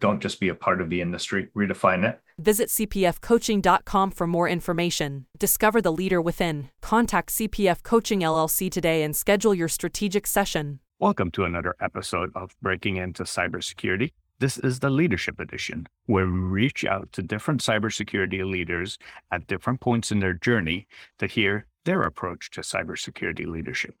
Don't just be a part of the industry, redefine it. Visit cpfcoaching.com for more information. Discover the leader within. Contact CPF Coaching LLC today and schedule your strategic session. Welcome to another episode of Breaking Into Cybersecurity. This is the Leadership Edition, where we reach out to different cybersecurity leaders at different points in their journey to hear their approach to cybersecurity leadership.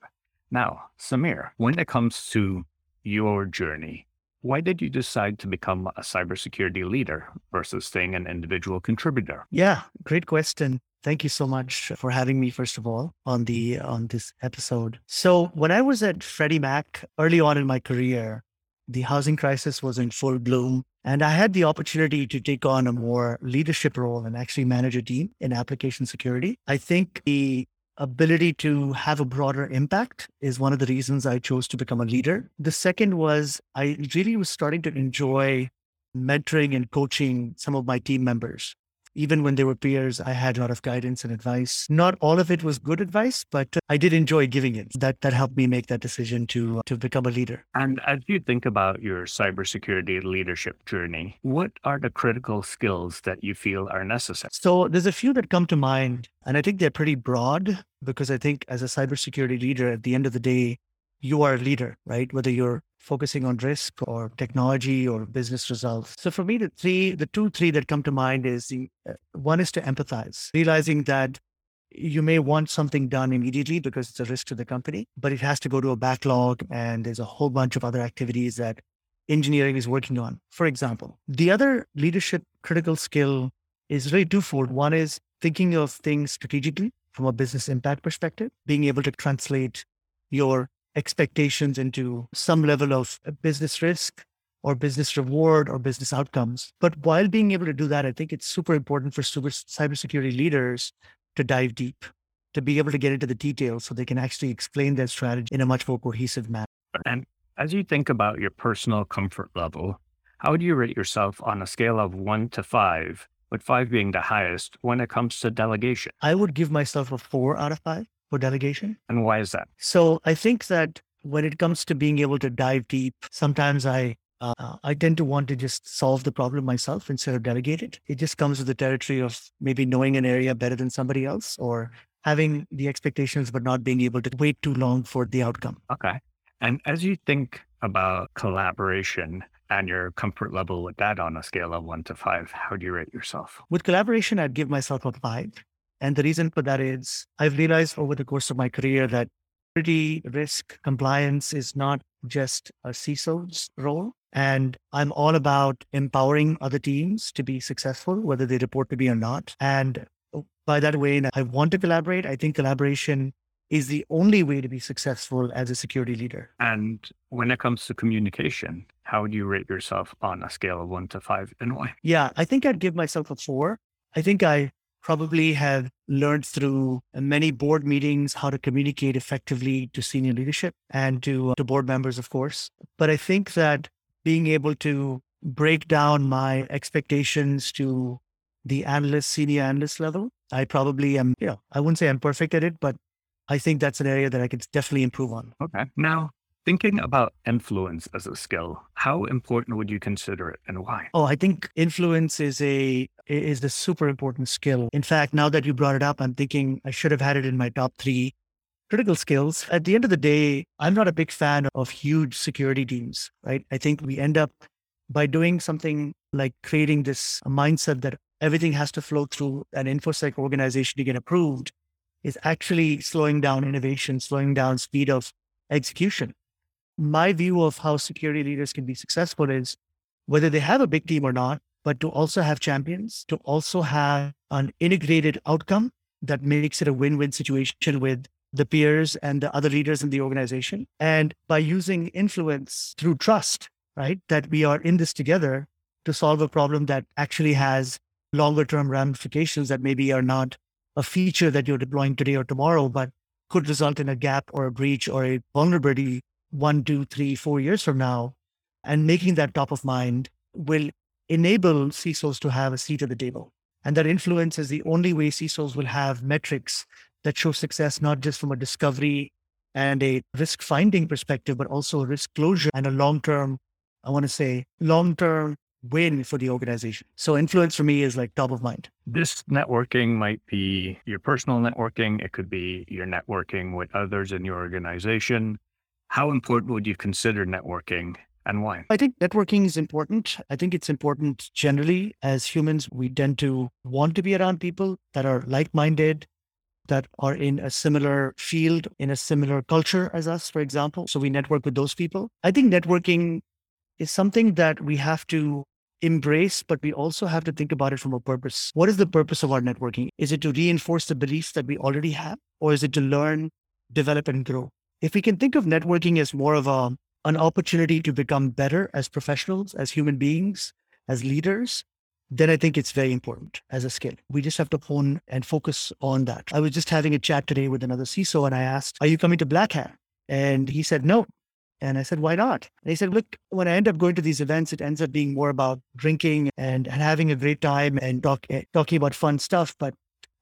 Now, Sameer, when it comes to your journey, why did you decide to become a cybersecurity leader versus staying an individual contributor? Yeah, great question. Thank you so much for having me, first of all, on the on this episode. So when I was at Freddie Mac early on in my career, the housing crisis was in full bloom. And I had the opportunity to take on a more leadership role and actually manage a team in application security. I think the ability to have a broader impact is one of the reasons I chose to become a leader. The second was I really was starting to enjoy mentoring and coaching some of my team members even when they were peers, I had a lot of guidance and advice. Not all of it was good advice, but I did enjoy giving it. That that helped me make that decision to uh, to become a leader. And as you think about your cybersecurity leadership journey, what are the critical skills that you feel are necessary? So there's a few that come to mind, and I think they're pretty broad because I think as a cybersecurity leader, at the end of the day, you are a leader, right? Whether you're focusing on risk or technology or business results. So for me, the three, the two, three that come to mind is the uh, one is to empathize, realizing that you may want something done immediately because it's a risk to the company, but it has to go to a backlog and there's a whole bunch of other activities that engineering is working on. For example, the other leadership critical skill is really twofold. One is thinking of things strategically from a business impact perspective, being able to translate your expectations into some level of business risk or business reward or business outcomes. But while being able to do that, I think it's super important for super cybersecurity leaders to dive deep, to be able to get into the details so they can actually explain their strategy in a much more cohesive manner. And as you think about your personal comfort level, how would you rate yourself on a scale of one to five, with five being the highest when it comes to delegation? I would give myself a four out of five for delegation. And why is that? So I think that when it comes to being able to dive deep, sometimes I uh, I tend to want to just solve the problem myself instead of delegate it. It just comes with the territory of maybe knowing an area better than somebody else or having the expectations, but not being able to wait too long for the outcome. Okay. And as you think about collaboration and your comfort level with that on a scale of one to five, how do you rate yourself? With collaboration, I'd give myself a five. And the reason for that is I've realized over the course of my career that security risk compliance is not just a CISO's role. And I'm all about empowering other teams to be successful, whether they report to me or not. And oh, by that way, I want to collaborate. I think collaboration is the only way to be successful as a security leader. And when it comes to communication, how would you rate yourself on a scale of one to five and why? Yeah, I think I'd give myself a four. I think I probably have learned through many board meetings how to communicate effectively to senior leadership and to, uh, to board members, of course. But I think that being able to break down my expectations to the analyst, senior analyst level, I probably am, you know, I wouldn't say I'm perfect at it, but I think that's an area that I could definitely improve on. Okay. Now, Thinking about influence as a skill, how important would you consider it and why? Oh, I think influence is a is the super important skill. In fact, now that you brought it up, I'm thinking I should have had it in my top three critical skills. At the end of the day, I'm not a big fan of huge security teams, right? I think we end up by doing something like creating this mindset that everything has to flow through an infosec organization to get approved is actually slowing down innovation, slowing down speed of execution my view of how security leaders can be successful is whether they have a big team or not, but to also have champions, to also have an integrated outcome that makes it a win win situation with the peers and the other leaders in the organization. And by using influence through trust, right, that we are in this together to solve a problem that actually has longer term ramifications that maybe are not a feature that you're deploying today or tomorrow, but could result in a gap or a breach or a vulnerability one, two, three, four years from now. And making that top of mind will enable CISOs to have a seat at the table. And that influence is the only way CISOs will have metrics that show success, not just from a discovery and a risk finding perspective, but also risk closure and a long term, I want to say, long term win for the organization. So influence for me is like top of mind. This networking might be your personal networking. It could be your networking with others in your organization. How important would you consider networking and why? I think networking is important. I think it's important generally as humans. We tend to want to be around people that are like minded, that are in a similar field, in a similar culture as us, for example. So we network with those people. I think networking is something that we have to embrace, but we also have to think about it from a purpose. What is the purpose of our networking? Is it to reinforce the beliefs that we already have, or is it to learn, develop, and grow? If we can think of networking as more of a, an opportunity to become better as professionals, as human beings, as leaders, then I think it's very important as a skill. We just have to hone and focus on that. I was just having a chat today with another CISO and I asked, Are you coming to Black Hat? And he said, No. And I said, why not? And he said, look, when I end up going to these events, it ends up being more about drinking and, and having a great time and talk, eh, talking about fun stuff, but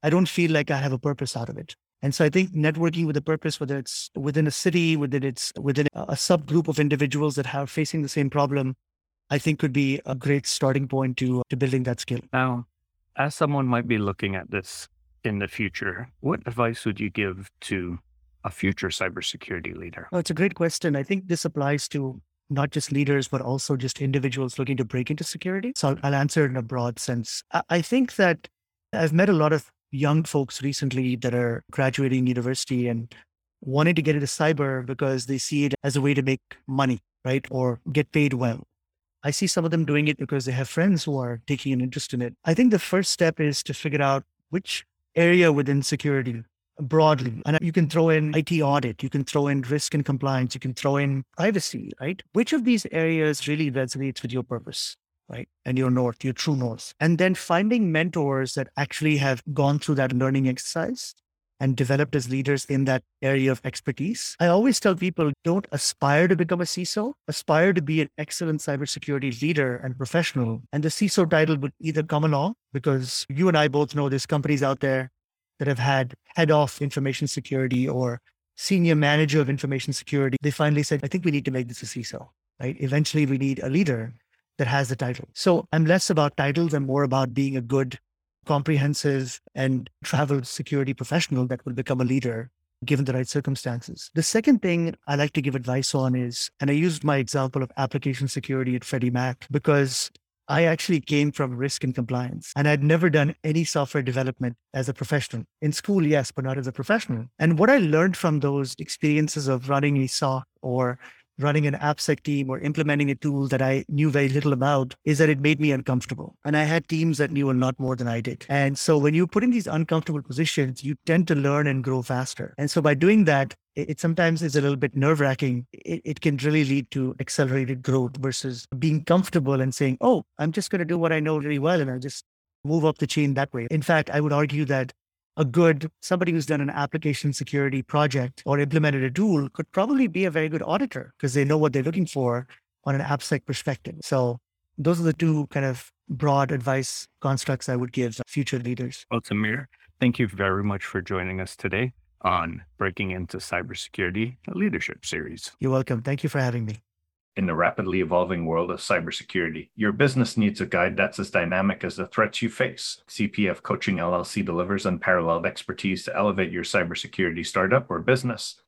I don't feel like I have a purpose out of it. And so I think networking with a purpose, whether it's within a city, whether it's within a subgroup of individuals that are facing the same problem, I think could be a great starting point to, to building that skill. Now, as someone might be looking at this in the future, what advice would you give to a future cybersecurity leader? Oh, it's a great question. I think this applies to not just leaders, but also just individuals looking to break into security. So I'll, I'll answer it in a broad sense. I, I think that I've met a lot of young folks recently that are graduating university and wanting to get into cyber because they see it as a way to make money, right? Or get paid well. I see some of them doing it because they have friends who are taking an interest in it. I think the first step is to figure out which area within security broadly. And you can throw in IT audit, you can throw in risk and compliance, you can throw in privacy, right? Which of these areas really resonates with your purpose? Right. And your north, your true north. And then finding mentors that actually have gone through that learning exercise and developed as leaders in that area of expertise. I always tell people don't aspire to become a CISO, aspire to be an excellent cybersecurity leader and professional. And the CISO title would either come along because you and I both know there's companies out there that have had head of information security or senior manager of information security, they finally said, I think we need to make this a CISO, right? Eventually, we need a leader that has the title. So I'm less about titles and more about being a good, comprehensive, and travel security professional that will become a leader given the right circumstances. The second thing I like to give advice on is, and I used my example of application security at Freddie Mac because I actually came from risk and compliance and I'd never done any software development as a professional. In school, yes, but not as a professional. And what I learned from those experiences of running a SOC or running an AppSec team or implementing a tool that I knew very little about is that it made me uncomfortable. And I had teams that knew a lot more than I did. And so when you put in these uncomfortable positions, you tend to learn and grow faster. And so by doing that, it, it sometimes is a little bit nerve wracking. It, it can really lead to accelerated growth versus being comfortable and saying, oh, I'm just going to do what I know really well and I'll just move up the chain that way. In fact, I would argue that a good somebody who's done an application security project or implemented a tool could probably be a very good auditor because they know what they're looking for on an AppSec perspective. So those are the two kind of broad advice constructs I would give future leaders. Well, Sameer, thank you very much for joining us today on Breaking into Cybersecurity, Leadership Series. You're welcome. Thank you for having me. In the rapidly evolving world of cybersecurity, your business needs a guide that's as dynamic as the threats you face. CPF Coaching LLC delivers unparalleled expertise to elevate your cybersecurity startup or business